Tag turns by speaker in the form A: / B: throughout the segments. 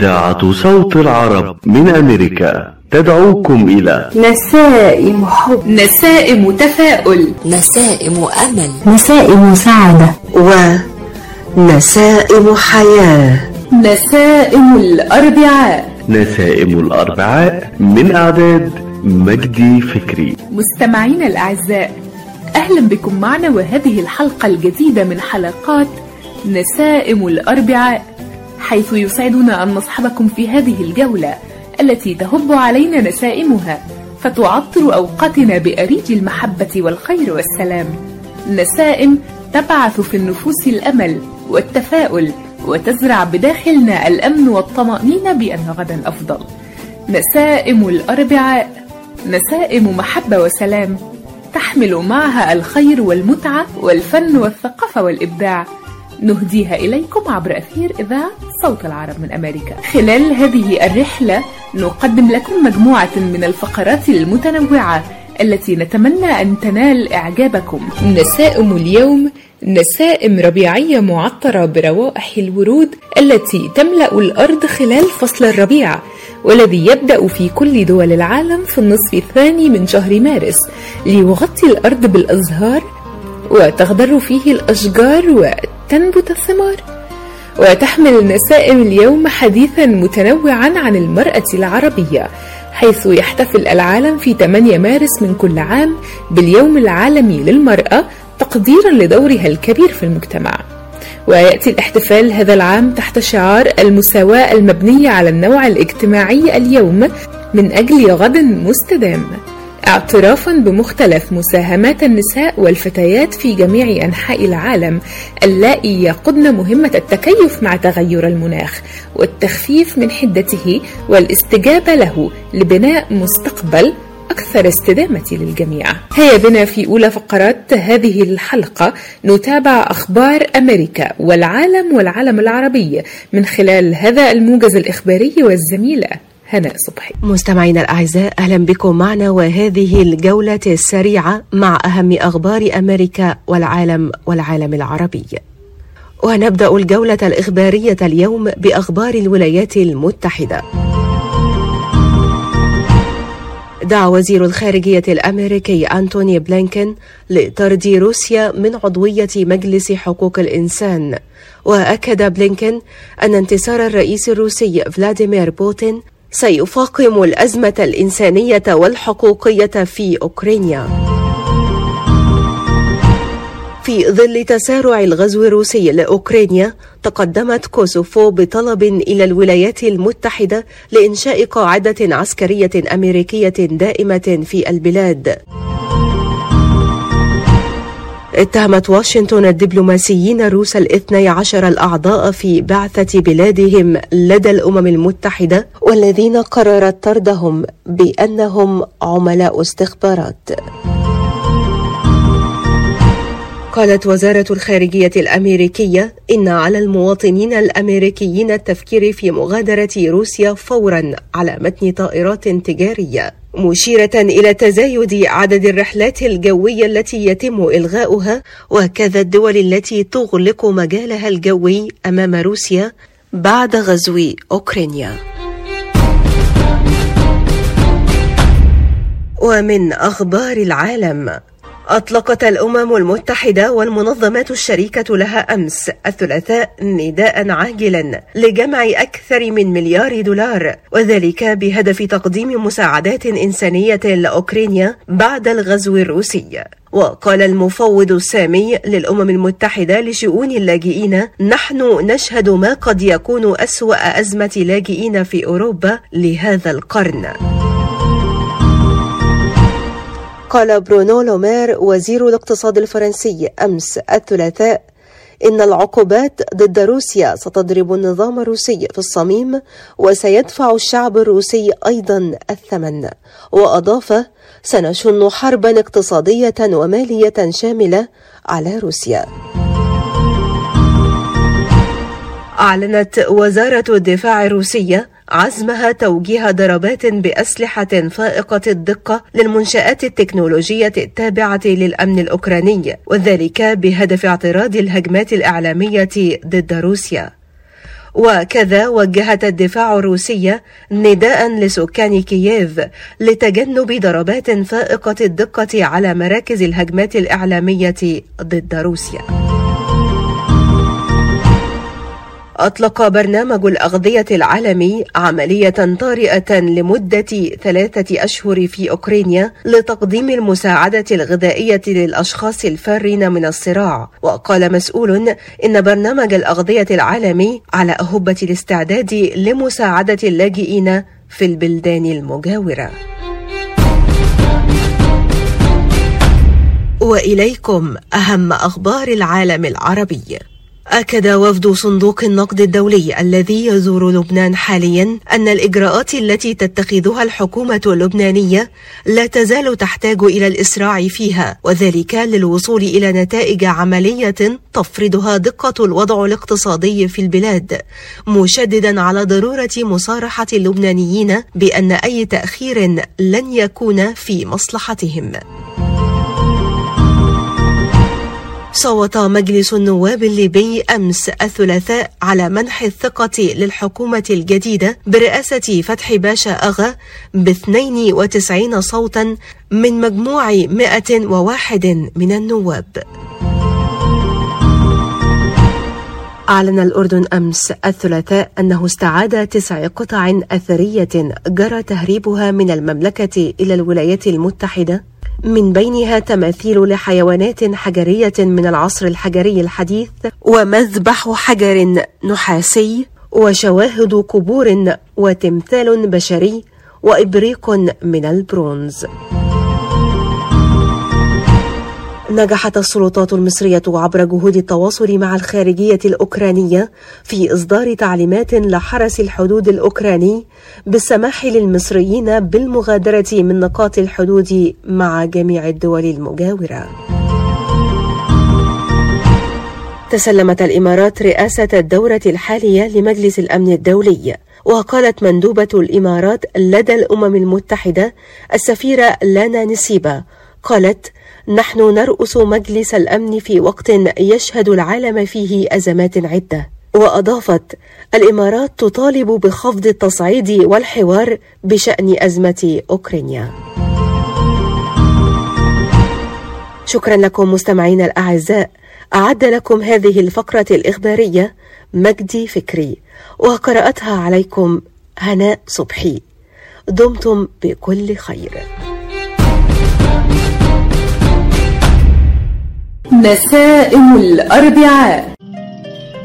A: إذاعة صوت العرب من أمريكا. تدعوكم إلى
B: نسائم حب.
C: نسائم تفاؤل.
D: نسائم أمل.
B: نسائم سعادة.
E: ونسائم حياة.
C: نسائم الأربعاء.
A: نسائم الأربعاء من إعداد مجدي فكري.
C: مستمعينا الأعزاء أهلا بكم معنا وهذه الحلقة الجديدة من حلقات نسائم الأربعاء. حيث يسعدنا أن نصحبكم في هذه الجولة التي تهب علينا نسائمها فتعطر أوقاتنا بأريج المحبة والخير والسلام. نسائم تبعث في النفوس الأمل والتفاؤل وتزرع بداخلنا الأمن والطمأنينة بأن غدا أفضل. نسائم الأربعاء نسائم محبة وسلام تحمل معها الخير والمتعة والفن والثقافة والإبداع. نهديها إليكم عبر أثير إذاعة صوت العرب من أمريكا. خلال هذه الرحلة نقدم لكم مجموعة من الفقرات المتنوعة التي نتمنى أن تنال إعجابكم. نسائم اليوم نسائم ربيعية معطرة بروائح الورود التي تملأ الأرض خلال فصل الربيع والذي يبدأ في كل دول العالم في النصف الثاني من شهر مارس ليغطي الأرض بالأزهار وتخضر فيه الأشجار وتنبت الثمار. وتحمل النسائم اليوم حديثا متنوعا عن المرأة العربية حيث يحتفل العالم في 8 مارس من كل عام باليوم العالمي للمرأة تقديرا لدورها الكبير في المجتمع. ويأتي الاحتفال هذا العام تحت شعار المساواة المبنية على النوع الاجتماعي اليوم من أجل غد مستدام. اعترافا بمختلف مساهمات النساء والفتيات في جميع أنحاء العالم اللائي يقضن مهمة التكيف مع تغير المناخ والتخفيف من حدته والاستجابة له لبناء مستقبل أكثر استدامة للجميع. هيا بنا في أولى فقرات هذه الحلقة نتابع أخبار أمريكا والعالم والعالم العربي من خلال هذا الموجز الإخباري والزميلة هناء صبحي.
E: مستمعينا الأعزاء أهلا بكم معنا وهذه الجولة السريعة مع أهم أخبار أمريكا والعالم والعالم العربي. ونبدأ الجولة الإخبارية اليوم بأخبار الولايات المتحدة. دعا وزير الخارجية الأمريكي أنتوني بلينكن لطرد روسيا من عضوية مجلس حقوق الإنسان. وأكد بلينكن أن انتصار الرئيس الروسي فلاديمير بوتين سيفاقم الأزمة الإنسانية والحقوقية في أوكرانيا. في ظل تسارع الغزو الروسي لأوكرانيا تقدمت كوسوفو بطلب إلى الولايات المتحدة لإنشاء قاعدة عسكرية أمريكية دائمة في البلاد. اتهمت واشنطن الدبلوماسيين الروس الاثني عشر الأعضاء في بعثة بلادهم لدى الأمم المتحدة والذين قررت طردهم بأنهم عملاء استخبارات. قالت وزارة الخارجية الأمريكية إن على المواطنين الأمريكيين التفكير في مغادرة روسيا فورا على متن طائرات تجارية. مشيرة إلى تزايد عدد الرحلات الجوية التي يتم إلغاؤها وكذا الدول التي تغلق مجالها الجوي أمام روسيا بعد غزو أوكرانيا. ومن أخبار العالم أطلقت الأمم المتحدة والمنظمات الشريكة لها أمس الثلاثاء نداء عاجلا لجمع أكثر من مليار دولار وذلك بهدف تقديم مساعدات إنسانية لأوكرانيا بعد الغزو الروسي. وقال المفوض السامي للأمم المتحدة لشؤون اللاجئين نحن نشهد ما قد يكون أسوأ أزمة لاجئين في أوروبا لهذا القرن. قال برونو لومير وزير الاقتصاد الفرنسي أمس الثلاثاء إن العقوبات ضد روسيا ستضرب النظام الروسي في الصميم وسيدفع الشعب الروسي أيضا الثمن. وأضاف سنشن حربا اقتصادية ومالية شاملة على روسيا. أعلنت وزارة الدفاع الروسية عزمها توجيه ضربات بأسلحة فائقة الدقة للمنشآت التكنولوجية التابعة للأمن الأوكراني وذلك بهدف اعتراض الهجمات الإعلامية ضد روسيا. وكذا وجهت الدفاع الروسية نداء لسكان كييف لتجنب ضربات فائقة الدقة على مراكز الهجمات الإعلامية ضد روسيا. أطلق برنامج الأغذية العالمي عملية طارئة لمدة ثلاثة أشهر في أوكرانيا لتقديم المساعدة الغذائية للأشخاص الفارين من الصراع. وقال مسؤول إن برنامج الأغذية العالمي على أهبة الاستعداد لمساعدة اللاجئين في البلدان المجاورة. وإليكم أهم أخبار العالم العربي. أكد وفد صندوق النقد الدولي الذي يزور لبنان حاليا أن الإجراءات التي تتخذها الحكومة اللبنانية لا تزال تحتاج إلى الإسراع فيها وذلك للوصول إلى نتائج عملية تفرضها دقة الوضع الاقتصادي في البلاد مشددا على ضرورة مصارحة اللبنانيين بأن أي تأخير لن يكون في مصلحتهم. صوت مجلس النواب الليبي أمس الثلاثاء على منح الثقة للحكومة الجديدة برئاسة فتحي باشا أغا ب 92 صوتا من مجموع 101 من النواب. أعلن الأردن أمس الثلاثاء أنه استعاد تسع قطع أثرية جرى تهريبها من المملكة إلى الولايات المتحدة من بينها تماثيل لحيوانات حجرية من العصر الحجري الحديث ومذبح حجر نحاسي وشواهد قبور وتمثال بشري وإبريق من البرونز. نجحت السلطات المصرية عبر جهود التواصل مع الخارجية الأوكرانية في إصدار تعليمات لحرس الحدود الأوكراني بالسماح للمصريين بالمغادرة من نقاط الحدود مع جميع الدول المجاورة. تسلمت الإمارات رئاسة الدورة الحالية لمجلس الأمن الدولي وقالت مندوبة الإمارات لدى الأمم المتحدة السفيرة لانا نسيبة قالت نحن نرأس مجلس الأمن في وقت يشهد العالم فيه أزمات عدة. وأضافت الإمارات تطالب بخفض التصعيد والحوار بشأن أزمة أوكرانيا. شكرا لكم مستمعينا الأعزاء. أعد لكم هذه الفقرة الإخبارية مجدي فكري وقرأتها عليكم هناء صبحي. دمتم بكل خير.
C: نسائم الأربعاء.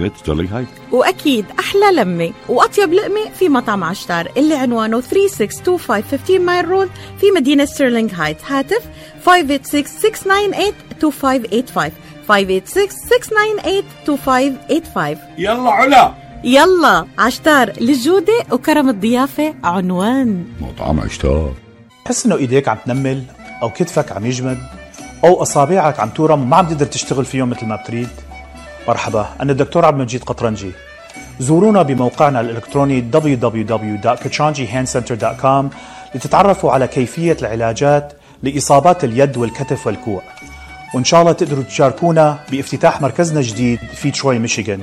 F: مدينة ستيرلينغ هايت
D: وأكيد أحلى لمة وأطيب لقمة في مطعم عشتار اللي عنوانه 3625 Mile Road في مدينة ستيرلينغ هايت هاتف 586-698-2585 586-698-2585
F: يلا علا!
D: يلا! عشتار للجودة وكرم الضيافة عنوان.
F: مطعم عشتار.
G: تحس إنه إيديك عم تنمل أو كتفك عم يجمد أو أصابعك عم تورم وما عم تقدر تشتغل فيهم مثل ما بتريد؟ مرحبا. أنا الدكتور عبد المجيد قطرنجي. زورونا بموقعنا الإلكتروني www.kachanjihandcenter.com لتتعرفوا على كيفية العلاجات لإصابات اليد والكتف والكوع. وإن شاء الله تقدروا تشاركونا بافتتاح مركزنا الجديد في تروي ميشيغان.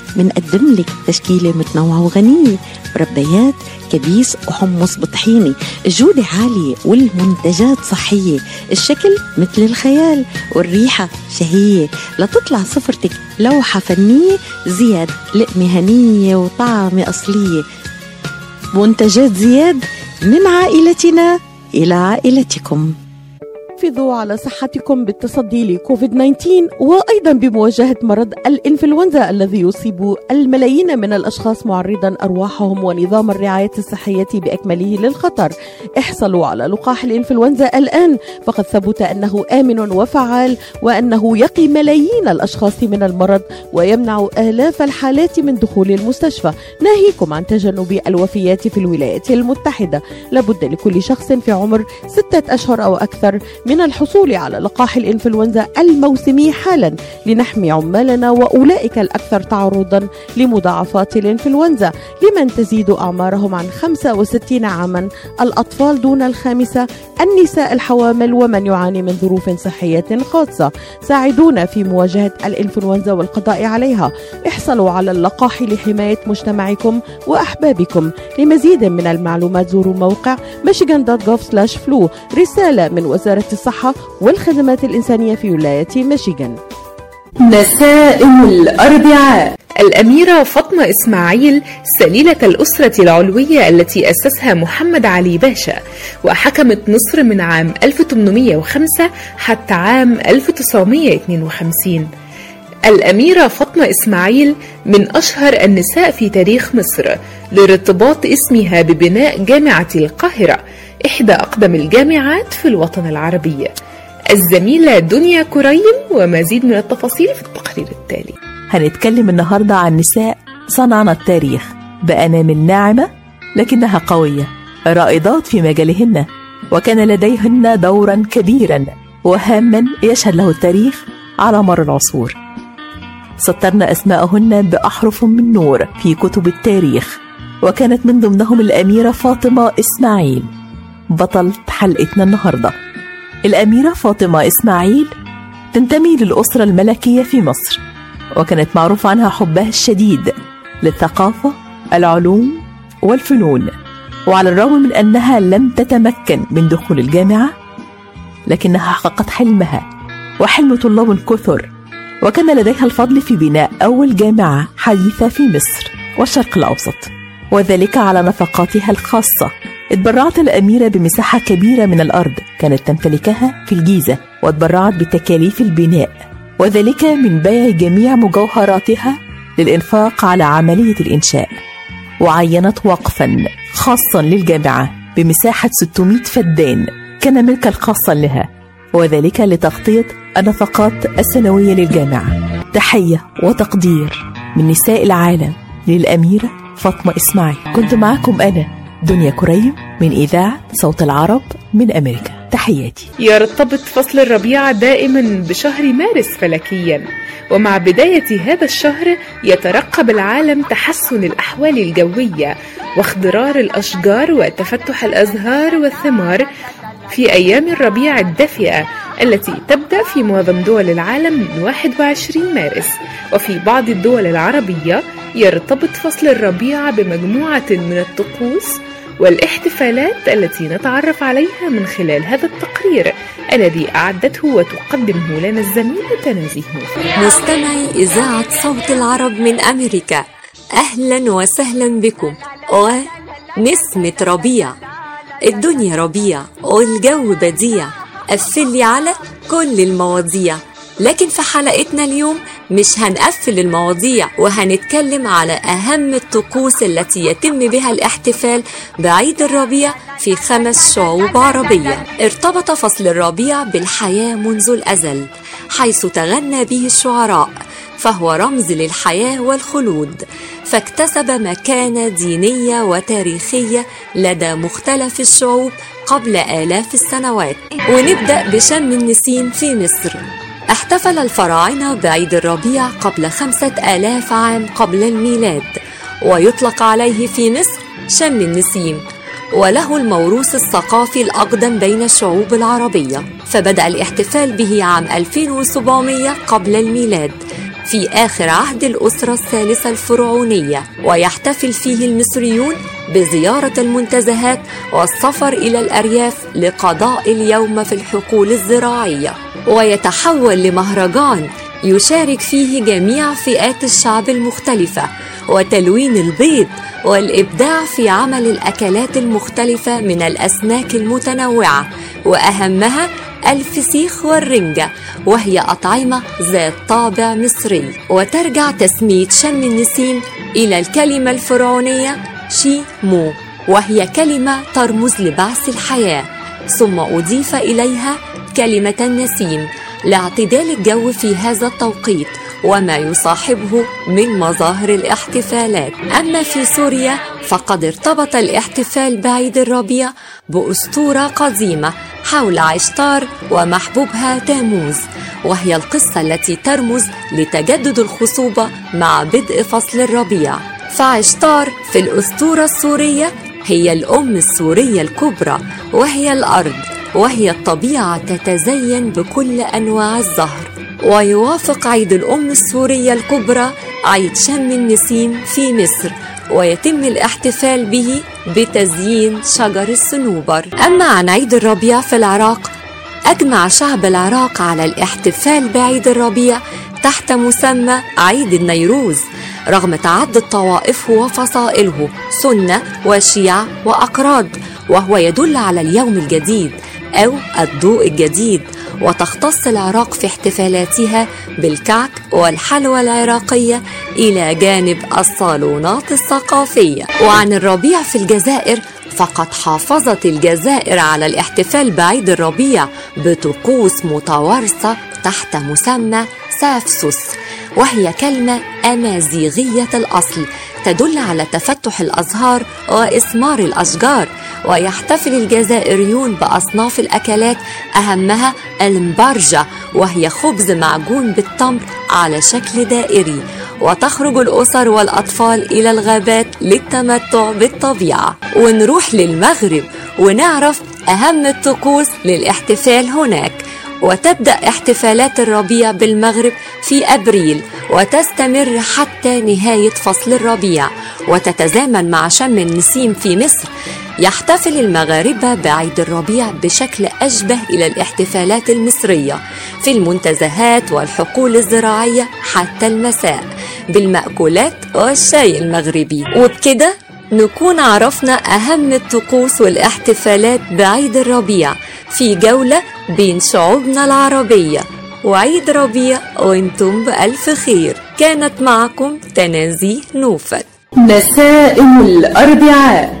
H: منقدم لك تشكيلة متنوعة وغنية. مربيات كبيس وحمص بطحيني الجودة عالية والمنتجات صحية. الشكل مثل الخيال والريحة شهية. لتطلع سفرتك لوحة فنية زياد لقمة هنية وطعمة أصلية. منتجات زياد من عائلتنا إلى عائلتكم.
I: حافظوا على صحتكم بالتصدي لكوفيد 19 وأيضا بمواجهة مرض الإنفلونزا الذي يصيب الملايين من الأشخاص معرضا أرواحهم ونظام الرعاية الصحية بأكمله للخطر. احصلوا على لقاح الإنفلونزا الآن. فقد ثبت أنه آمن وفعال وأنه يقي ملايين الأشخاص من المرض ويمنع آلاف الحالات من دخول المستشفى. ناهيكم عن تجنب الوفيات في الولايات المتحدة. لابد لكل شخص في عمر ستة أشهر أو أكثر من الحصول على لقاح الإنفلونزا الموسمي حالا لنحمي عمالنا وأولئك الأكثر تعرضا لمضاعفات الإنفلونزا لمن تزيد أعمارهم عن 65 عاما. الأطفال دون الخامسة النساء الحوامل ومن يعاني من ظروف صحية خاصة ساعدونا في مواجهة الإنفلونزا والقضاء عليها. احصلوا على اللقاح لحماية مجتمعكم وأحبابكم. لمزيد من المعلومات زوروا موقع michigan.gov/flu رسالة من وزارة الصحة والخدمات الإنسانية في ولاية ميشيغان.
C: نسائم الأربعاء. الأميرة فاطمة إسماعيل سليلة الأسرة العلوية التي أسسها محمد علي باشا وحكمت مصر من عام 1805 حتى عام 1952 الأميرة فاطمة إسماعيل من أشهر النساء في تاريخ مصر لارتباط اسمها ببناء جامعة القاهرة إحدى أقدم الجامعات في الوطن العربي. الزميلة دنيا كريم ومزيد من التفاصيل في التقرير التالي.
J: هنتكلم النهاردة عن نساء صنعنا التاريخ بأنامل ناعمة لكنها قوية رائدات في مجالهن وكان لديهن دورا كبيرا وهاما يشهد له التاريخ على مر العصور. سطرنا أسماءهن بأحرف من نور في كتب التاريخ وكانت من ضمنهم الأميرة فاطمة إسماعيل. بطل حلقتنا النهارده. الأميرة فاطمة إسماعيل تنتمي للأسرة الملكية في مصر وكانت معروف عنها حبها الشديد للثقافة العلوم والفنون. وعلى الرغم من أنها لم تتمكن من دخول الجامعة لكنها حققت حلمها وحلم طلاب كثر وكان لديها الفضل في بناء أول جامعة حديثة في مصر والشرق الأوسط وذلك على نفقاتها الخاصة. اتبرعت الأميرة بمساحة كبيرة من الأرض كانت تمتلكها في الجيزة واتبرعت بتكاليف البناء وذلك من بيع جميع مجوهراتها للإنفاق على عملية الإنشاء. وعينت وقفا خاصا للجامعة بمساحة 600 فدان كان ملكا خاصا لها وذلك لتغطية النفقات السنوية للجامعة. تحية وتقدير من نساء العالم للأميرة فاطمة إسماعيل. كنت معكم أنا دنيا كريم من إذاعة صوت العرب من أمريكا. تحياتي.
C: يرتبط فصل الربيع دائما بشهر مارس فلكيا ومع بداية هذا الشهر يترقب العالم تحسن الأحوال الجوية واخضرار الأشجار وتفتح الأزهار والثمار في أيام الربيع الدافئة التي تبدأ في معظم دول العالم من 21 مارس. وفي بعض الدول العربية يرتبط فصل الربيع بمجموعة من الطقوس والاحتفالات التي نتعرف عليها من خلال هذا التقرير الذي أعدته وتقدمه لنا الزميلة تنازيه
K: مستمعي إذاعة صوت العرب من أمريكا أهلا وسهلا بكم. ونسمة ربيع الدنيا ربيع والجو بديع. قفلي على كل المواضيع. لكن في حلقتنا اليوم مش هنقفل المواضيع وهنتكلم على أهم الطقوس التي يتم بها الاحتفال بعيد الربيع في خمس شعوب عربية. ارتبط فصل الربيع بالحياة منذ الأزل حيث تغنى به الشعراء فهو رمز للحياة والخلود. فاكتسب مكانة دينية وتاريخية لدى مختلف الشعوب قبل آلاف السنوات. ونبدأ بشم النسيم في مصر. احتفل الفراعنة بعيد الربيع قبل خمسة آلاف عام قبل الميلاد ويطلق عليه في مصر شم النسيم وله الموروث الثقافي الأقدم بين الشعوب العربية فبدأ الاحتفال به عام 2700 قبل الميلاد في آخر عهد الأسرة الثالثة الفرعونية ويحتفل فيه المصريون بزيارة المنتزهات والسفر إلى الأرياف لقضاء اليوم في الحقول الزراعية. ويتحول لمهرجان يشارك فيه جميع فئات الشعب المختلفة وتلوين البيض والإبداع في عمل الأكلات المختلفة من الأسماك المتنوعة. وأهمها الفسيخ والرنجة وهي أطعمة ذات طابع مصري. وترجع تسمية شم النسيم إلى الكلمة الفرعونية شي مو وهي كلمة ترمز لبعث الحياة. ثم أضيف إليها كلمة النسيم لاعتدال الجو في هذا التوقيت وما يصاحبه من مظاهر الاحتفالات. أما في سوريا فقد ارتبط الاحتفال بعيد الربيع بأسطورة قديمة حول عشتار ومحبوبها تاموز وهي القصة التي ترمز لتجدد الخصوبة مع بدء فصل الربيع. فعشتار في الأسطورة السورية هي الأم السورية الكبرى وهي الأرض وهي الطبيعة تتزين بكل أنواع الزهر. ويوافق عيد الأم السورية الكبرى عيد شم النسيم في مصر ويتم الاحتفال به بتزيين شجر الصنوبر. أما عن عيد الربيع في العراق أجمع شعب العراق على الاحتفال بعيد الربيع تحت مسمى عيد النيروز رغم تعدد طوائفه وفصائله سنة وشيعة وأقراض وهو يدل على اليوم الجديد. أو الضوء الجديد وتختص العراق في احتفالاتها بالكعك والحلوى العراقية إلى جانب الصالونات الثقافية. وعن الربيع في الجزائر فقد حافظت الجزائر على الاحتفال بعيد الربيع بطقوس متوارثة تحت مسمى سافسوس وهي كلمة أمازيغية الأصل تدل على تفتح الأزهار وإثمار الأشجار ويحتفل الجزائريون بأصناف الأكلات أهمها المبرجة وهي خبز معجون بالتمر على شكل دائري. وتخرج الأسر والأطفال إلى الغابات للتمتع بالطبيعة. ونروح للمغرب ونعرف أهم الطقوس للاحتفال هناك. وتبدأ احتفالات الربيع بالمغرب في أبريل وتستمر حتى نهاية فصل الربيع وتتزامن مع شم النسيم في مصر. يحتفل المغاربة بعيد الربيع بشكل أشبه إلى الاحتفالات المصرية في المنتزهات والحقول الزراعية حتى المساء بالمأكولات والشاي المغربي. وبكده نكون عرفنا أهم الطقوس والاحتفالات بعيد الربيع في جولة بين شعوبنا العربية. وعيد ربيع وأنتم بألف خير. كانت معكم تنازيه نوفل.
C: نسائم الأربعاء.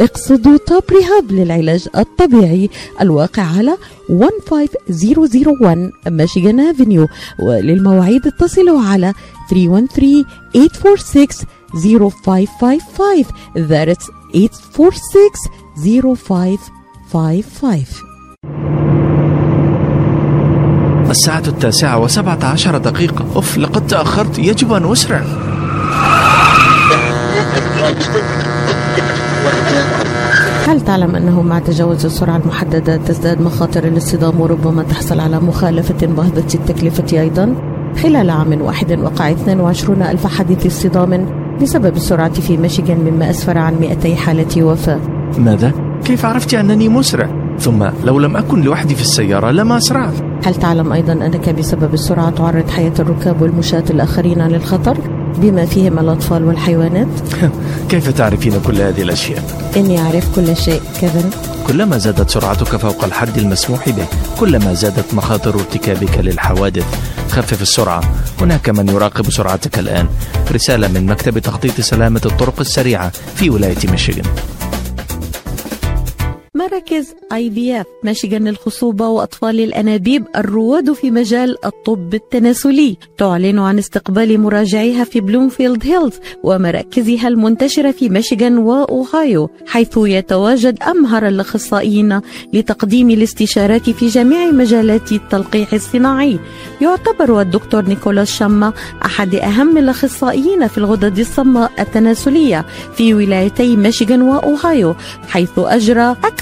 I: اقصدوا توب ريهاب للعلاج الطبيعي. الواقع على 15001 ميشيغان افنيو وللمواعيد اتصلوا على 313 846 0555 that's 846 0555
L: الساعة التاسعة وسبعة عشر دقيقة. أوف لقد تأخرت. يجب أن أسرع.
I: هل تعلم أنه مع تجاوز السرعة المحددة تزداد مخاطر الاصطدام وربما تحصل على مخالفة باهظة التكلفة أيضا؟ خلال عام واحد وقع 22 ألف حادث اصطدام بسبب السرعة في ميشيغان مما أسفر عن 200 حالة وفاة
L: ماذا؟ كيف عرفت أنني مسرع؟ ثم لو لم أكن لوحدي في السيارة لما أسرعت
I: هل تعلم أيضا أنك بسبب السرعة تعرض حياة الركاب والمشاة الآخرين للخطر؟ بما فيهم الأطفال والحيوانات؟
L: كيف تعرفين كل هذه الأشياء؟
I: إني أعرف كل شيء. كيفن
L: كلما زادت سرعتك فوق الحد المسموح به كلما زادت مخاطر ارتكابك للحوادث خفف السرعة. هناك من يراقب سرعتك الآن. رسالة من مكتب تخطيط سلامة الطرق السريعة في ولاية ميشيغان.
I: مراكز IVF مشيغان الخصوبة وأطفال الأنابيب الرواد في مجال الطب التناسلي. تعلن عن استقبال مراجعيها في بلومفيلد هيلز ومراكزها المنتشرة في ميشيغان وأوهايو حيث يتواجد أمهر الأخصائيين لتقديم الاستشارات في جميع مجالات التلقيح الصناعي. يعتبر الدكتور نيكولاس شاما أحد أهم الأخصائيين في الغدد الصماء التناسلية في ولايتي ميشيغان وأوهايو حيث أجرى أكثر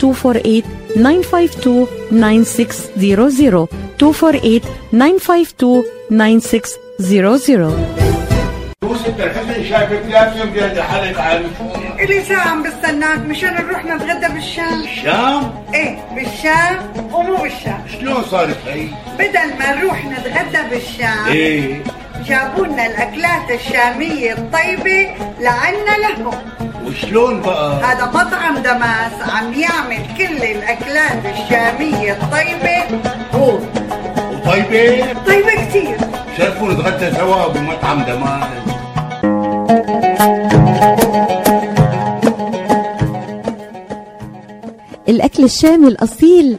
I: 248 952 9600 248 952 9600
M: يوسف شايفك مجهز حالك عالي
N: إلي ساعة عم بستناك مشان نروح نتغدى بالشام.
M: الشام؟
N: إيه بالشام ومو بالشام.
M: شلون صارت هي؟
N: بدل ما نروح نتغدى بالشام
M: إيه.
N: جابوا لنا الأكلات الشامية الطيبة لعنا لهم.
M: وشلون بقى؟
N: هذا مطعم دماس عم يعمل كل الأكلات الشامية الطيبة. هو
M: وطيبة؟
N: طيبة كتير.
M: شرفوا نتغدى سوا بمطعم دماس.
I: الأكل الشامي الأصيل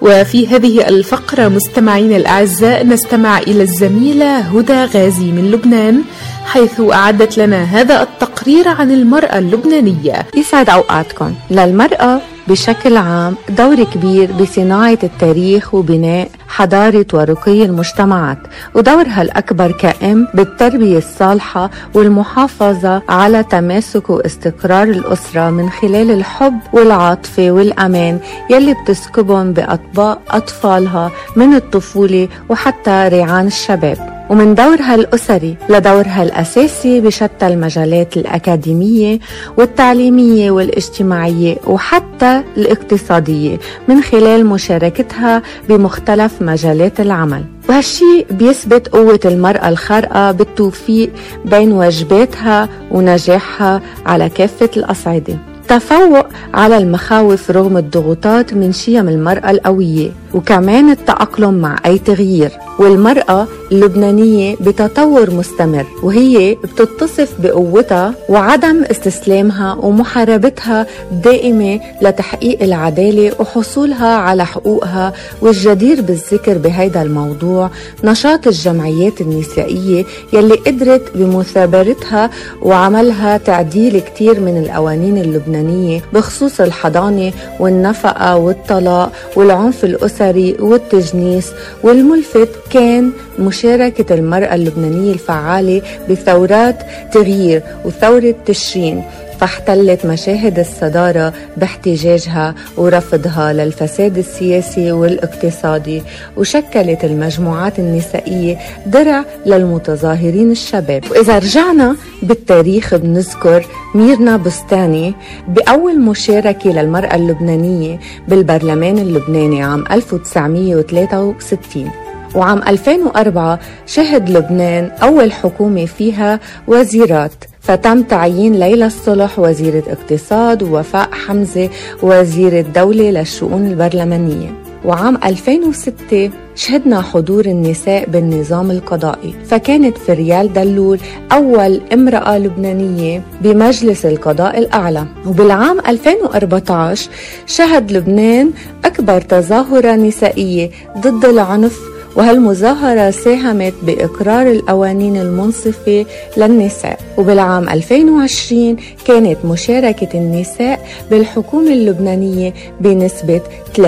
C: وفي هذه الفقرة مستمعين الأعزاء نستمع إلى الزميلة هدى غازي من لبنان حيث أعدت لنا هذا التقرير عن المرأة اللبنانية.
O: يسعد أوقاتكم. للمرأة بشكل عام دور كبير بصناعة التاريخ وبناء حضارة ورقي المجتمعات ودورها الأكبر كأم بالتربية الصالحة والمحافظة على تماسك واستقرار الأسرة من خلال الحب والعاطفة والأمان يلي بتسكبهم بأطباق أطفالها من الطفولة وحتى ريعان الشباب. ومن دورها الأسري لدورها الأساسي بشتى المجالات الأكاديمية والتعليمية والاجتماعية وحتى الاقتصادية من خلال مشاركتها بمختلف مجالات العمل. وهالشي بيثبت قوة المرأة الخارقة بالتوفيق بين واجباتها ونجاحها على كافة الأصعدة. تفوق على المخاوف رغم الضغوطات من شيم المرأة القوية. وكمان التأقلم مع أي تغيير. والمرأة اللبنانية بتطور مستمر وهي بتتصف بقوتها وعدم استسلامها ومحاربتها الدائمة لتحقيق العدالة وحصولها على حقوقها. والجدير بالذكر بهيدا الموضوع نشاط الجمعيات النسائية يلي قدرت بمثابرتها وعملها تعديل كتير من القوانين اللبنانية بخصوص الحضانة والنفقة والطلاق والعنف الأسري والتجنيس والملفت كان مشاركة المرأة اللبنانية الفعالة بثورات تغيير وثورة تشرين. فاحتلت مشاهد الصدارة باحتجاجها ورفضها للفساد السياسي والاقتصادي وشكلت المجموعات النسائية درع للمتظاهرين الشباب. وإذا رجعنا بالتاريخ بنذكر ميرنا بستاني بأول مشاركة للمرأة اللبنانية بالبرلمان اللبناني عام 1963 وعام 2004 شهد لبنان أول حكومة فيها وزيرات. فتم تعيين ليلى الصلح وزيرة اقتصاد ووفاء حمزة وزيرة دولة للشؤون البرلمانية. وعام 2006 شهدنا حضور النساء بالنظام القضائي. فكانت فريال دلول أول امرأة لبنانية بمجلس القضاء الأعلى. وبالعام 2014 شهد لبنان أكبر تظاهرة نسائية ضد العنف وهالمظاهرة ساهمت بإقرار القوانين المنصفة للنساء؟ وبالعام 2020 كانت مشاركة النساء بالحكومة اللبنانية بنسبة 30%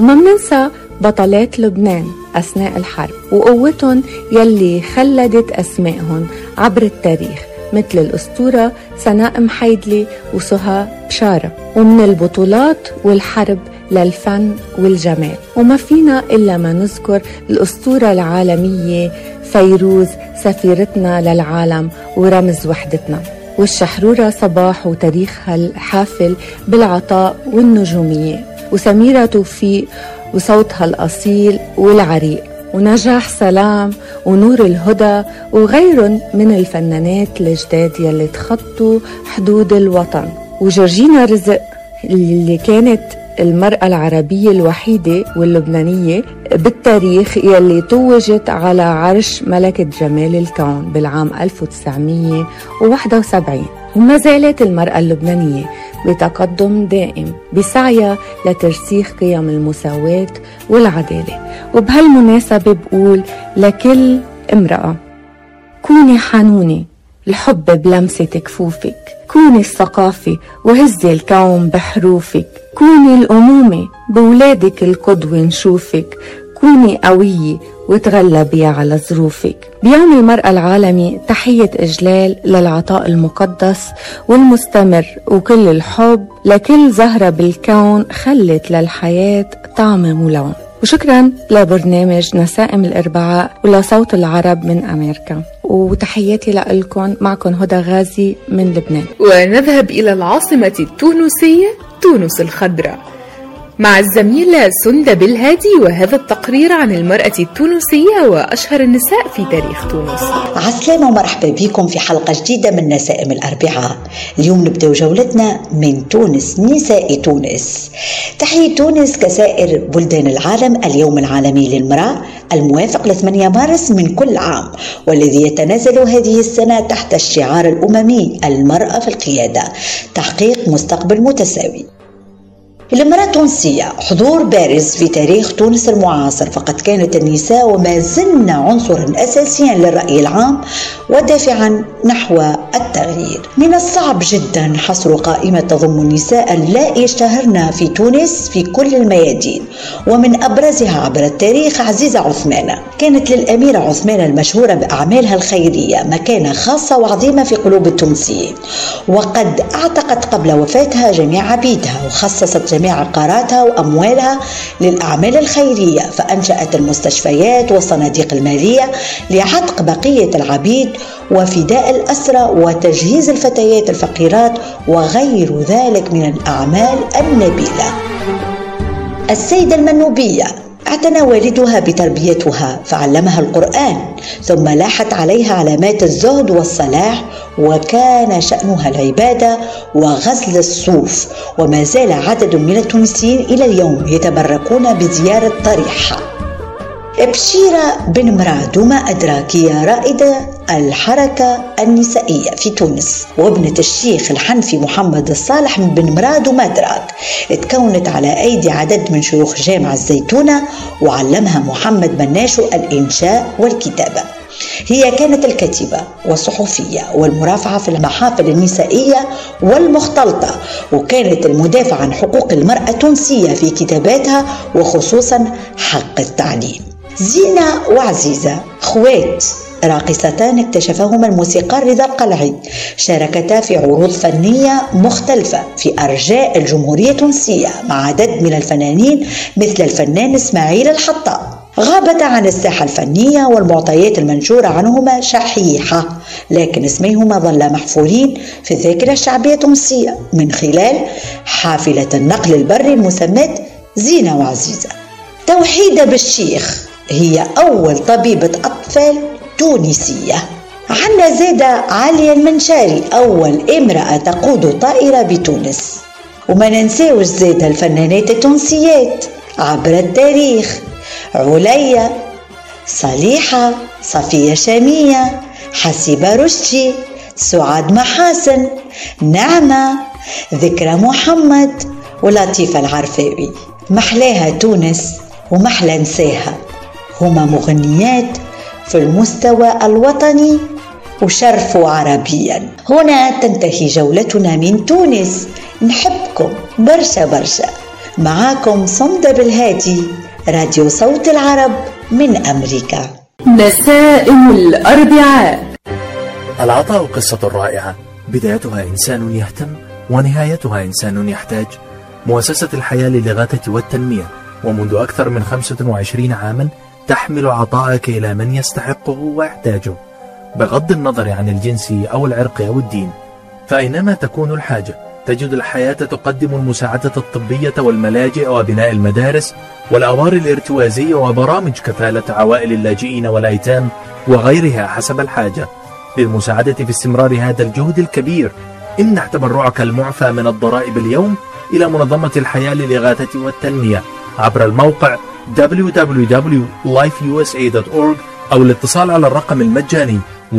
O: وما مننسى بطلات لبنان أثناء الحرب وقوتهم يلي خلدت أسمائهم عبر التاريخ مثل الأسطورة سناء محيدلي وسهى بشارة. ومن البطولات والحرب للفن والجمال. وما فينا إلا ما نذكر الأسطورة العالمية فيروز سفيرتنا للعالم ورمز وحدتنا. والشحرورة صباح وتاريخها الحافل بالعطاء والنجومية. وسميرة توفيق وصوتها الأصيل والعريق. ونجاح سلام ونور الهدى وغيرهم من الفنانات الجداد يلي تخطوا حدود الوطن. وجورجينا رزق اللي كانت المرأة العربية الوحيدة واللبنانية بالتاريخ يلي توجت على عرش ملكة جمال الكون بالعام 1971 وما زالت المرأة اللبنانية بتقدم دائم بسعيها لترسيخ قيم المساواة والعدالة. وبهالمناسبة بقول لكل امرأة كوني حنونة الحب بلمسة كفوفك. كوني الثقافة وهزي الكون بحروفك. كوني الأمومة بولادك القدوة نشوفك كوني قوية وتغلبي على ظروفك. بيوم المرأة العالمي تحية إجلال للعطاء المقدس والمستمر وكل الحب لكل زهرة بالكون خلت للحياة طعم ولون وشكرا لبرنامج نسائم الأربعاء ولصوت العرب من أمريكا. وتحياتي لكم معكم هدى غازي من لبنان.
C: ونذهب إلى العاصمة التونسية تونس الخضراء. مع الزميلة سندة بالهادي وهذا التقرير عن المرأة التونسية وأشهر النساء في تاريخ تونس.
P: عسلامة ومرحبا بكم في حلقة جديدة من نسائم الأربعاء. اليوم نبدأ جولتنا من تونس نساء تونس. تحيي تونس كسائر بلدان العالم اليوم العالمي للمرأة الموافق ل 8 مارس من كل عام والذي يتنزل هذه السنة تحت الشعار الأممي المرأة في القيادة. تحقيق مستقبل متساوي. المرأة التونسية حضور بارز في تاريخ تونس المعاصر. فقد كانت النساء وما زلن عنصرا أساسيا للرأي العام ودافعا نحو التغيير. من الصعب جدا حصر قائمة تضم النساء اللائي اشتهرن في تونس في كل الميادين ومن أبرزها عبر التاريخ عزيزة عثمان كانت للأميرة عثمان المشهورة بأعمالها الخيرية مكانة خاصة وعظيمة في قلوب التونسيين وقد أعتقت قبل وفاتها جميع عبيدها وخصصت جميع عقاراتها وأموالها للأعمال الخيرية فأنشأت المستشفيات والصناديق المالية لعتق بقية العبيد وفداء الأسرى وتجهيز الفتيات الفقيرات وغير ذلك من الأعمال النبيلة. السيدة المنوبية أعتنى والدها بتربيتها فعلمها القرآن ثم لاحت عليها علامات الزهد والصلاح وكان شأنها العبادة وغزل الصوف وما زال عدد من التونسيين إلى اليوم يتبركون بزيارة ضريحها بشيرة بن مراد وما أدراك هي رائدة الحركة النسائية في تونس. وابنة الشيخ الحنفي محمد الصالح بن مراد وما أدراك. تكونت على أيدي عدد من شيوخ جامع الزيتونة وعلمها محمد مناشو الإنشاء والكتابة. هي كانت الكاتبة والصحفية والمرافعة في المحافل النسائية والمختلطة وكانت المدافعة عن حقوق المرأة التونسية في كتاباتها وخصوصا حق التعليم. زينة وعزيزة خوات راقصتان اكتشفهما الموسيقار رضا القلعي. شاركتا في عروض فنية مختلفة في أرجاء الجمهورية التونسية مع عدد من الفنانين مثل الفنان إسماعيل الحطاب غابتا عن الساحة الفنية والمعطيات المنشورة عنهما شحيحة لكن اسميهما ظلا محفورين في الذاكرة الشعبية التونسية من خلال حافلة النقل البري المسماة زينة وعزيزة. توحيدة بالشيخ. هي أول طبيبة أطفال تونسية. عنا زادة عليا المنشاري أول امرأة تقود طائرة بتونس. وما ننساوش زادة الفنانات التونسيات عبر التاريخ عليا صليحة صفية شامية حسيبة رشدي سعاد محاسن نعمة ذكرى محمد ولطيفة العرفاوي. محلاها تونس ومحلى نساها. هما مغنيات في المستوى الوطني وشرفوا عربيا. هنا تنتهي جولتنا من تونس. نحبكم برشا برشا. معاكم صمدة بالهادي راديو صوت العرب من أمريكا.
C: نسائم الأربعاء.
L: العطاء قصة رائعة. بدايتها إنسان يهتم ونهايتها إنسان يحتاج. مؤسسة الحياة للإغاثة والتنمية. ومنذ أكثر من 25 عاما تحمل عطاءك إلى من يستحقه ويحتاجه بغض النظر عن الجنس أو العرق أو الدين. فأينما تكون الحاجة تجد الحياة تقدم المساعدة الطبية والملاجئ وبناء المدارس والأوار الارتوازية وبرامج كفالة عوائل اللاجئين والأيتام وغيرها حسب الحاجة. للمساعدة في استمرار هذا الجهد الكبير امنح تبرعك المعفى من الضرائب اليوم إلى منظمة الحياة للإغاثة والتنمية. عبر الموقع www.lifeusa.org أو الاتصال على الرقم المجاني 1-800-827-3543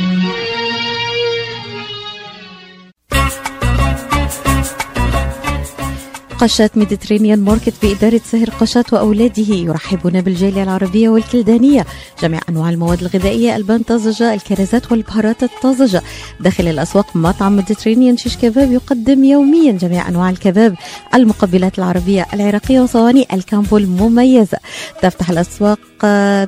I: قشات Mediterranean Market بإدارة سهر قشات وأولاده. يرحبون بالجالية العربية والكلدانية. جميع أنواع المواد الغذائية البان طازجة الكرزات والبهارات الطازجة. داخل الأسواق مطعم Mediterranean شيش كباب يقدم يوميا جميع أنواع الكباب. المقبلات العربية العراقية وصواني ال combo المميزة تفتح الأسواق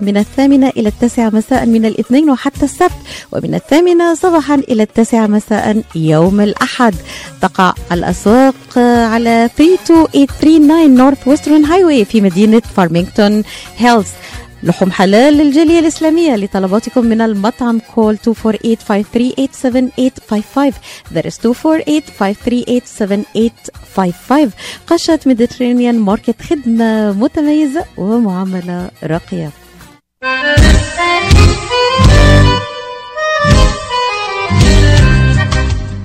I: من الثامنة إلى التاسعة مساء من الاثنين وحتى السبت ومن الثامنة صباحا إلى التاسعة مساء يوم الأحد. تقع الأسواق على 32839 Northwestern Highway في مدينة فارمينغتون هيلز لحوم حلال للجالية الإسلامية لطلباتكم من المطعم call 248-538-7855 that is 248-538-7855 قشة Mediterranean Market خدمة متميزة ومعاملة راقية.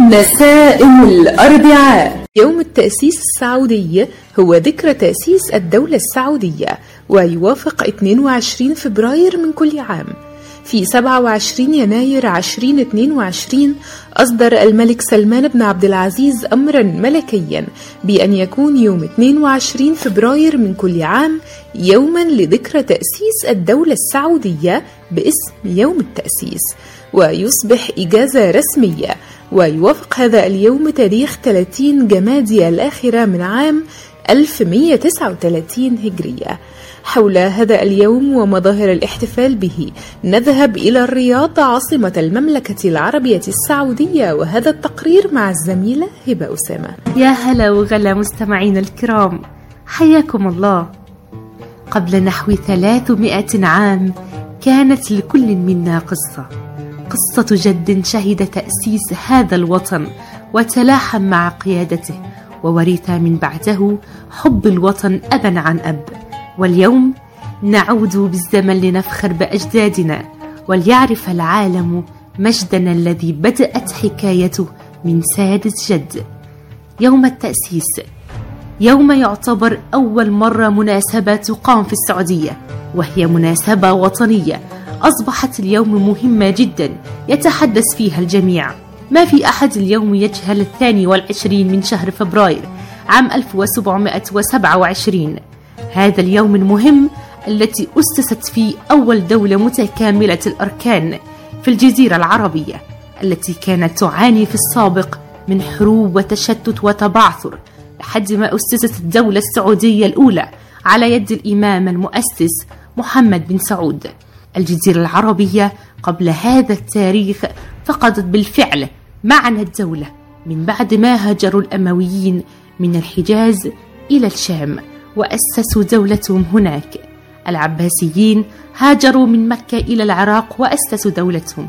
C: نسائم الأربعاء. يوم التأسيس السعودي هو ذكرى تأسيس الدولة السعودية ويوافق 22 فبراير من كل عام. في 27 يناير 2022 أصدر الملك سلمان بن عبد العزيز أمرا ملكيا بأن يكون يوم 22 فبراير من كل عام يوما لذكرى تأسيس الدولة السعودية باسم يوم التأسيس ويصبح إجازة رسمية ويوافق هذا اليوم تاريخ 30 جمادي الآخرة من عام 1139 هجرية. حول هذا اليوم ومظاهر الاحتفال به نذهب إلى الرياض عاصمة المملكة العربية السعودية وهذا التقرير مع الزميلة هبة أسامة.
Q: يا هلا وغلا مستمعينا الكرام حياكم الله. قبل نحو ثلاثمائة عام كانت لكل منا قصة. قصة جد شهد تأسيس هذا الوطن وتلاحم مع قيادته وورث من بعده حب الوطن أبا عن أب. واليوم نعود بالزمن لنفخر بأجدادنا وليعرف العالم مجدنا الذي بدأت حكايته من سادس جد. يوم التأسيس. يوم يعتبر أول مرة مناسبة تقام في السعودية وهي مناسبة وطنية. أصبحت اليوم مهمة جدا يتحدث فيها الجميع. ما في أحد اليوم يجهل الثاني والعشرين من شهر فبراير عام 1727 هذا اليوم المهم التي أسست فيه أول دولة متكاملة الأركان في الجزيرة العربية التي كانت تعاني في السابق من حروب وتشتت وتبعثر لحد ما أسست الدولة السعودية الأولى على يد الإمام المؤسس محمد بن سعود. الجزيرة العربية قبل هذا التاريخ فقدت بالفعل معنى الدولة من بعد ما هاجروا الأمويين من الحجاز إلى الشام وأسسوا دولتهم هناك. العباسيين هاجروا من مكة إلى العراق وأسسوا دولتهم.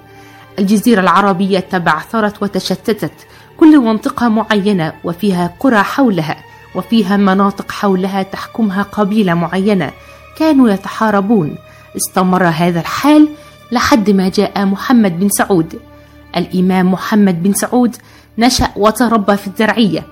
Q: الجزيرة العربية تبعثرت وتشتتت كل منطقة معينة وفيها قرى حولها وفيها مناطق حولها تحكمها قبيلة معينة كانوا يتحاربون. استمر هذا الحال لحد ما جاء محمد بن سعود. الإمام محمد بن سعود نشأ وتربى في الدرعية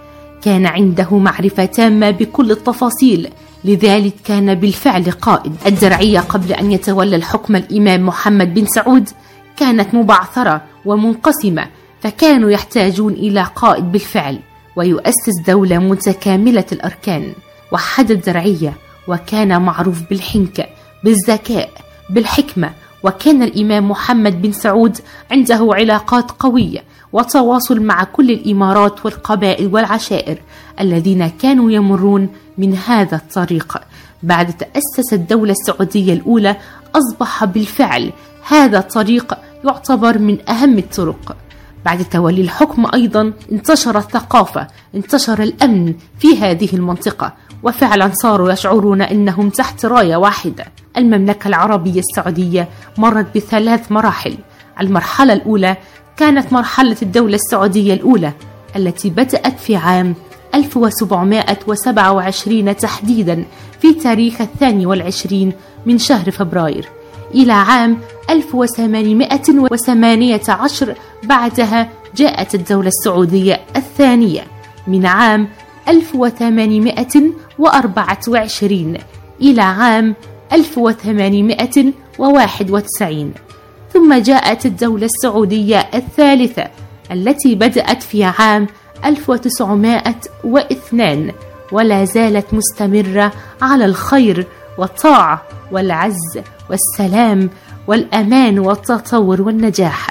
Q: كان عنده معرفة تامة بكل التفاصيل لذلك كان بالفعل قائد. الدرعية قبل أن يتولى الحكم الإمام محمد بن سعود كانت مبعثرة ومنقسمة فكانوا يحتاجون إلى قائد بالفعل ويؤسس دولة متكاملة الأركان وحد الدرعية وكان معروف بالحنكة بالذكاء بالحكمة. وكان الإمام محمد بن سعود عنده علاقات قوية وتواصل مع كل الإمارات والقبائل والعشائر الذين كانوا يمرون من هذا الطريق. بعد تأسس الدولة السعودية الأولى أصبح بالفعل هذا الطريق يعتبر من أهم الطرق. بعد تولي الحكم أيضا انتشر الثقافة انتشر الأمن في هذه المنطقة. وفعلا صاروا يشعرون أنهم تحت راية واحدة. المملكة العربية السعودية مرت بثلاث مراحل. المرحلة الأولى كانت مرحلة الدولة السعودية الأولى التي بدأت في عام 1727 تحديدا في تاريخ الثاني والعشرين من شهر فبراير إلى عام 1818 بعدها جاءت الدولة السعودية الثانية من عام 1824 إلى عام 1891 ثم جاءت الدولة السعودية الثالثة التي بدأت في عام 1902 ولا زالت مستمرة على الخير والطاعة والعز والسلام والأمان والتطور والنجاح.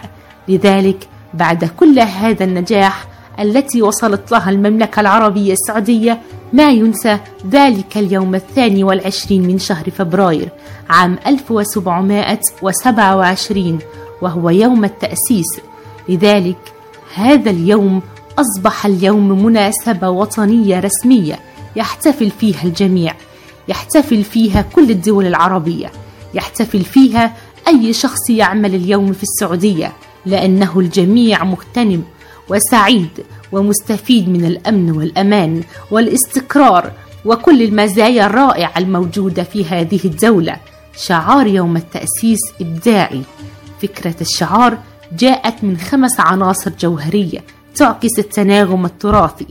Q: لذلك بعد كل هذا النجاح التي وصلت لها المملكة العربية السعودية ما ينسى ذلك اليوم الثاني والعشرين من شهر فبراير عام 1727 وهو يوم التأسيس. لذلك هذا اليوم أصبح اليوم مناسبة وطنية رسمية يحتفل فيها الجميع يحتفل فيها كل الدول العربية يحتفل فيها أي شخص يعمل اليوم في السعودية لأنه الجميع مغتنم وسعيد ومستفيد من الأمن والأمان والاستقرار وكل المزايا الرائعة الموجودة في هذه الدولة. شعار يوم التأسيس إبداعي. فكرة الشعار جاءت من خمس عناصر جوهرية تعكس التناغم التراثي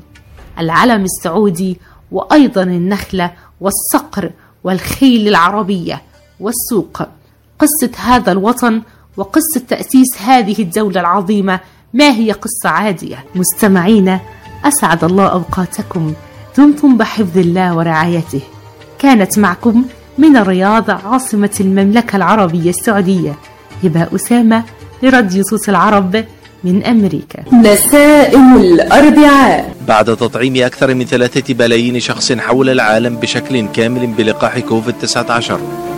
Q: العلم السعودي وأيضا النخلة والصقر والخيل العربية والسوق. قصة هذا الوطن وقصة تأسيس هذه الدولة العظيمة ما هي قصة عادية؟ مستمعينا أسعد الله أوقاتكم. دمتم بحفظ الله ورعايته. كانت معكم من الرياض عاصمة المملكة العربية السعودية. هبة أسامة لراديو صوت العرب من أمريكا.
C: نسائم الأربعاء.
R: بعد تطعيم أكثر من ثلاثة بلايين شخص حول العالم بشكل كامل بلقاح كوفيد-19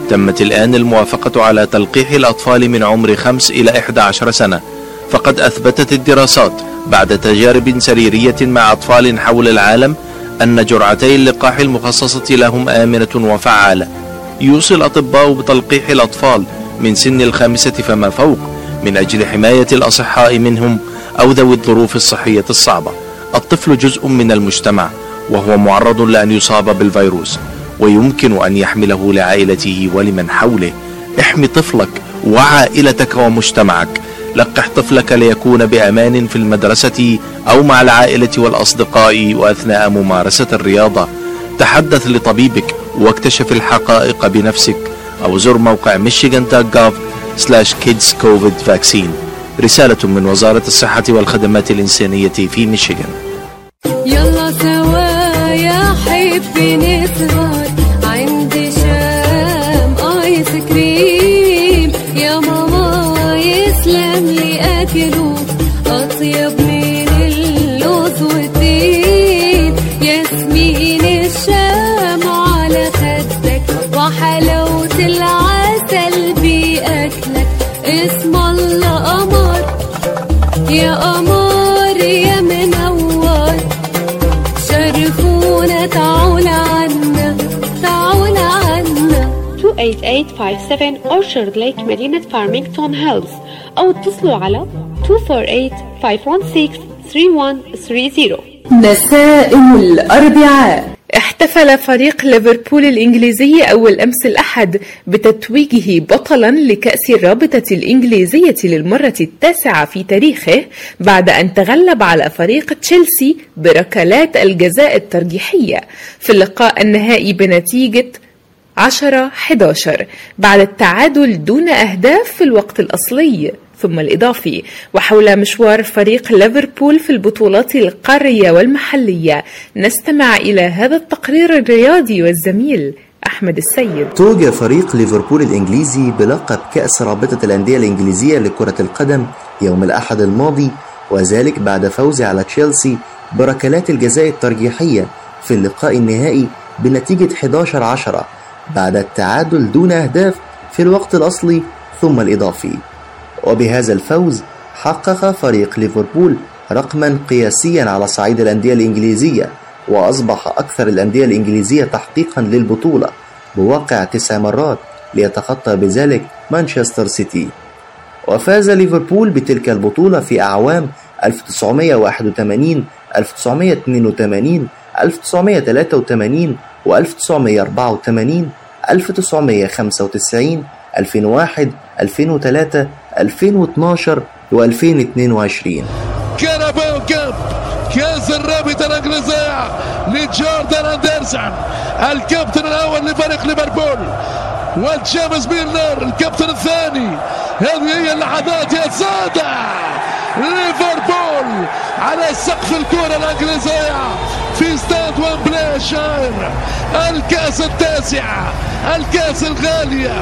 R: تمت الآن الموافقة على تلقيح الأطفال من عمر 5 إلى 11 سنة. فقد أثبتت الدراسات بعد تجارب سريرية مع أطفال حول العالم أن جرعتي اللقاح المخصصة لهم آمنة وفعالة. يوصي الأطباء بتلقيح الأطفال من سن الخامسة فما فوق من أجل حماية الأصحاء منهم أو ذوي الظروف الصحية الصعبة. الطفل جزء من المجتمع وهو معرض لأن يصاب بالفيروس ويمكن أن يحمله لعائلته ولمن حوله. احمي طفلك وعائلتك ومجتمعك. لقح طفلك ليكون بأمان في المدرسة أو مع العائلة والأصدقاء وأثناء ممارسة الرياضة. تحدث لطبيبك واكتشف الحقائق بنفسك. أو زر موقع michigan.gov slash kids covid vaccine. رسالة من وزارة الصحة والخدمات الإنسانية في ميشيغان
S: يلا سوا يا حبي يا قمر يا منور شرفونا تعول عنا تعول عنا.
T: 28857 Orchard Lake مدينة فارمينغتون هيلز أو اتصلوا على 248-516-3130
C: نسائم الأربعاء. احتفل فريق ليفربول الإنجليزي أول أمس الأحد بتتويجه بطلا لكأس الرابطة الإنجليزية للمرة التاسعة في تاريخه بعد أن تغلب على فريق تشيلسي بركلات الجزاء الترجيحية في اللقاء النهائي بنتيجة 10 11 بعد التعادل دون أهداف في الوقت الأصلي. ثم الإضافي. وحول مشوار فريق ليفربول في البطولات القارية والمحلية. نستمع إلى هذا التقرير الرياضي والزميل أحمد السيد.
U: توج فريق ليفربول الإنجليزي بلقب كأس رابطة الأندية الإنجليزية لكرة القدم يوم الأحد الماضي وذلك بعد فوزه على تشيلسي بركلات الجزاء الترجيحية في اللقاء النهائي بنتيجة 11 10 بعد التعادل دون أهداف في الوقت الأصلي ثم الإضافي. وبهذا الفوز حقق فريق ليفربول رقما قياسيا على صعيد الأندية الإنجليزية وأصبح أكثر الأندية الإنجليزية تحقيقا للبطولة بواقع تسع مرات ليتخطى بذلك مانشستر سيتي. وفاز ليفربول بتلك البطولة في أعوام 1981 1982 1983 و1984 1995 2001 2003 2012 و2022
V: كاراباو كاب كاس الرابطة لجوردان أندرسون الكابتن الأول لفريق ليفربول وجيمس ميلنر الكابتن الثاني. هذه هي اللحظات يا سادة ليفربول على سقف الكرة الإنجليزية في استاد ويمبلي الشهير الكأس التاسعة الكأس الغالية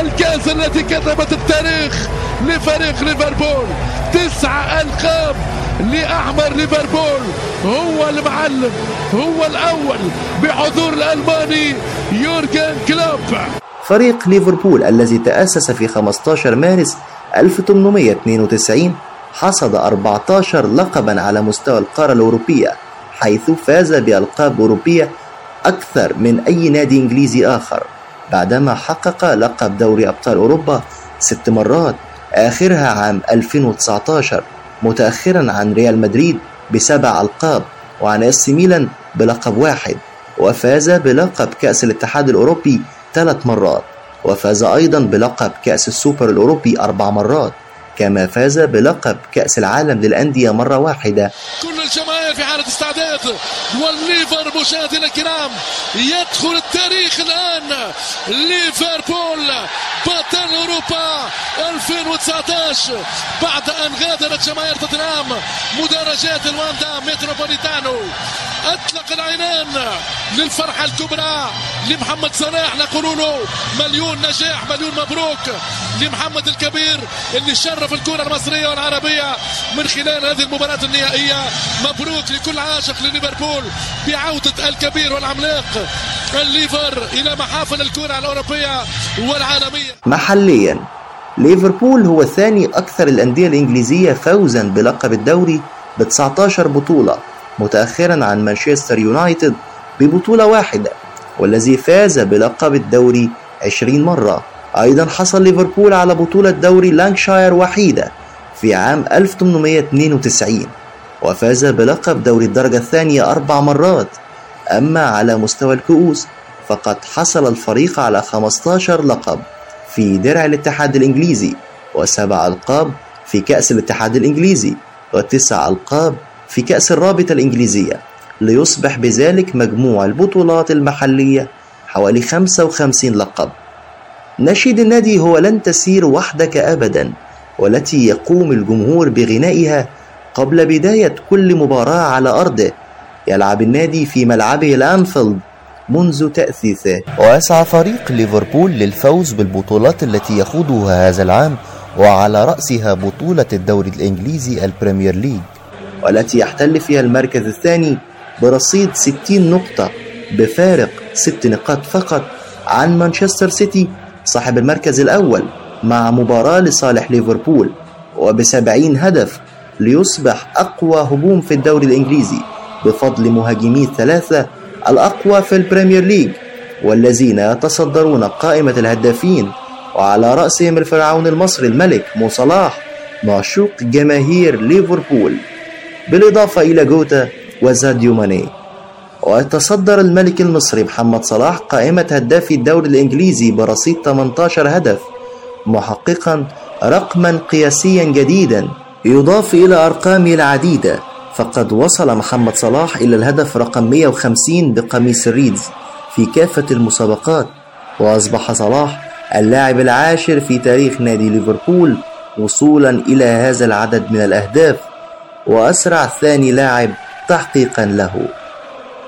V: الكأس التي كتبت التاريخ لفريق ليفربول. تسعة ألقاب لأحمر ليفربول. هو المعلم هو الأول بحضور الألماني يورجن كلوب.
U: فريق ليفربول الذي تأسس في 15 مارس 1892 حصد 14 لقبا على مستوى القارة الأوروبية حيث فاز بألقاب أوروبية أكثر من أي نادي إنجليزي آخر بعدما حقق لقب دوري أبطال أوروبا ست مرات آخرها عام 2019 متأخرا عن ريال مدريد بسبع ألقاب وعن AC ميلان بلقب واحد وفاز بلقب كأس الاتحاد الأوروبي ثلاث مرات وفاز أيضا بلقب كأس السوبر الأوروبي أربع مرات. كما فاز بلقب كأس العالم للأندية مرة واحدة.
V: كل الجماهير في حالة استعداد والليفر مشاهدينا الكرام يدخل التاريخ الآن. ليفربول بطل أوروبا 2019 بعد أن غادرت جماهير توتنهام مدرجات الواندا متروبوليتانو. أطلق العينان للفرحة الكبرى لمحمد صلاح. نقول له مليون نجاح مليون مبروك لمحمد الكبير اللي شرف الكرة المصرية والعربية من خلال هذه المباراة النهائية. مبروك لكل عاشق لليفربول بعودة الكبير والعملاق الليفر إلى محافل الكرة الأوروبية والعالمية.
U: محليا ليفربول هو ثاني أكثر الأندية الإنجليزية فوزا بلقب الدوري ب 19 بطولة. متأخرا عن مانشستر يونايتد ببطولة واحدة والذي فاز بلقب الدوري 20 مرة. أيضا حصل ليفربول على بطولة دوري لانكشاير وحيدة في عام 1892 وفاز بلقب دوري الدرجة الثانية أربع مرات. أما على مستوى الكؤوس فقد حصل الفريق على 15 لقب في درع الاتحاد الإنجليزي وسبع ألقاب في كأس الاتحاد الإنجليزي وتسع ألقاب في كأس الرابطة الإنجليزية ليصبح بذلك مجموع البطولات المحلية حوالي 55 لقب. نشيد النادي هو لن تسير وحدك أبدا والتي يقوم الجمهور بغنائها قبل بداية كل مباراة على أرضه. يلعب النادي في ملعبه الأنفيلد منذ تأسيسه ويسعى فريق ليفربول للفوز بالبطولات التي يخوضها هذا العام وعلى رأسها بطولة الدوري الإنجليزي ال Premier League. والتي يحتل فيها المركز الثاني برصيد 60 نقطة بفارق 6 نقاط فقط عن مانشستر سيتي صاحب المركز الأول مع مباراة لصالح ليفربول وبسبعين هدف ليصبح أقوى هجوم في الدوري الإنجليزي بفضل مهاجميه الثلاثة الأقوى في ال Premier League والذين يتصدرون قائمة الهدافين وعلى رأسهم الفرعون المصري الملك مو صلاح معشوق جماهير ليفربول. بالإضافة إلى جوتا وساديو ماني. ويتصدر الملك المصري محمد صلاح قائمة هدافي الدوري الإنجليزي برصيد 18 هدف محققا رقما قياسيا جديدا يضاف إلى أرقامه العديدة. فقد وصل محمد صلاح إلى الهدف رقم 150 بقميص الريدز في كافة المسابقات وأصبح صلاح اللاعب العاشر في تاريخ نادي ليفربول وصولا إلى هذا العدد من الأهداف. وأسرع ثاني لاعب تحقيقا له.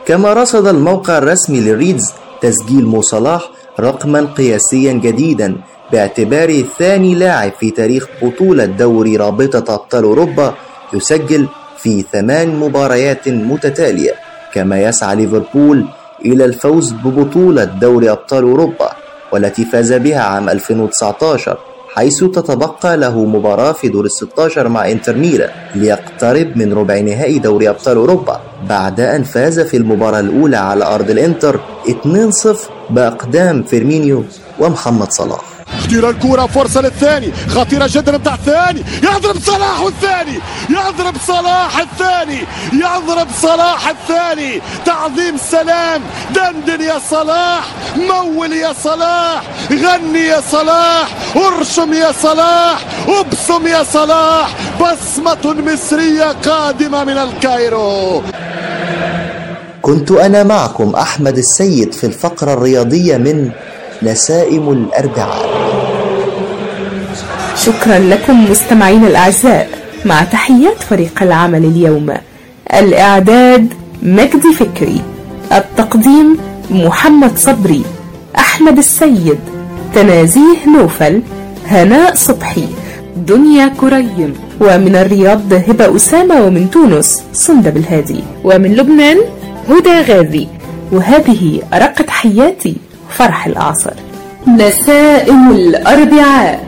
U: كما رصد الموقع الرسمي للريدز تسجيل مو صلاح رقما قياسيا جديدا باعتباره ثاني لاعب في تاريخ بطولة دوري رابطة أبطال أوروبا يسجل في ثمان مباريات متتالية. كما يسعى ليفربول إلى الفوز ببطولة دوري أبطال أوروبا والتي فاز بها عام 2019 حيث تتبقى له مباراة في دور الستاشر مع إنتر ميلان ليقترب من ربع نهائي دوري أبطال أوروبا بعد أن فاز في المباراة الأولى على أرض الإنتر 2-0 بأقدام فيرمينيو ومحمد صلاح.
W: خطيرة الكرة فرصة للثاني. خطيرة جدا بتاع الثاني. يضرب صلاح والثاني يضرب صلاح الثاني. يضرب صلاح الثاني. تعظيم سلام. دندن يا صلاح. مول يا صلاح. غني يا صلاح. ارشم يا صلاح. ابصم يا صلاح. بصمة مصرية قادمة من الكايرو.
U: كنت أنا معكم أحمد السيد في الفقرة الرياضية من نسائم الأربعاء.
C: شكرا لكم مستمعين الأعزاء. مع تحيات فريق العمل اليوم الإعداد مجدي فكري التقديم محمد صبري أحمد السيد تنازيه نوفل هناء صبحي دنيا كريم ومن الرياض هبة أسامة ومن تونس سندب الهادي ومن لبنان هدى غازي. وهذه أرق تحياتي فرح الأعصر نسائم الأربعاء.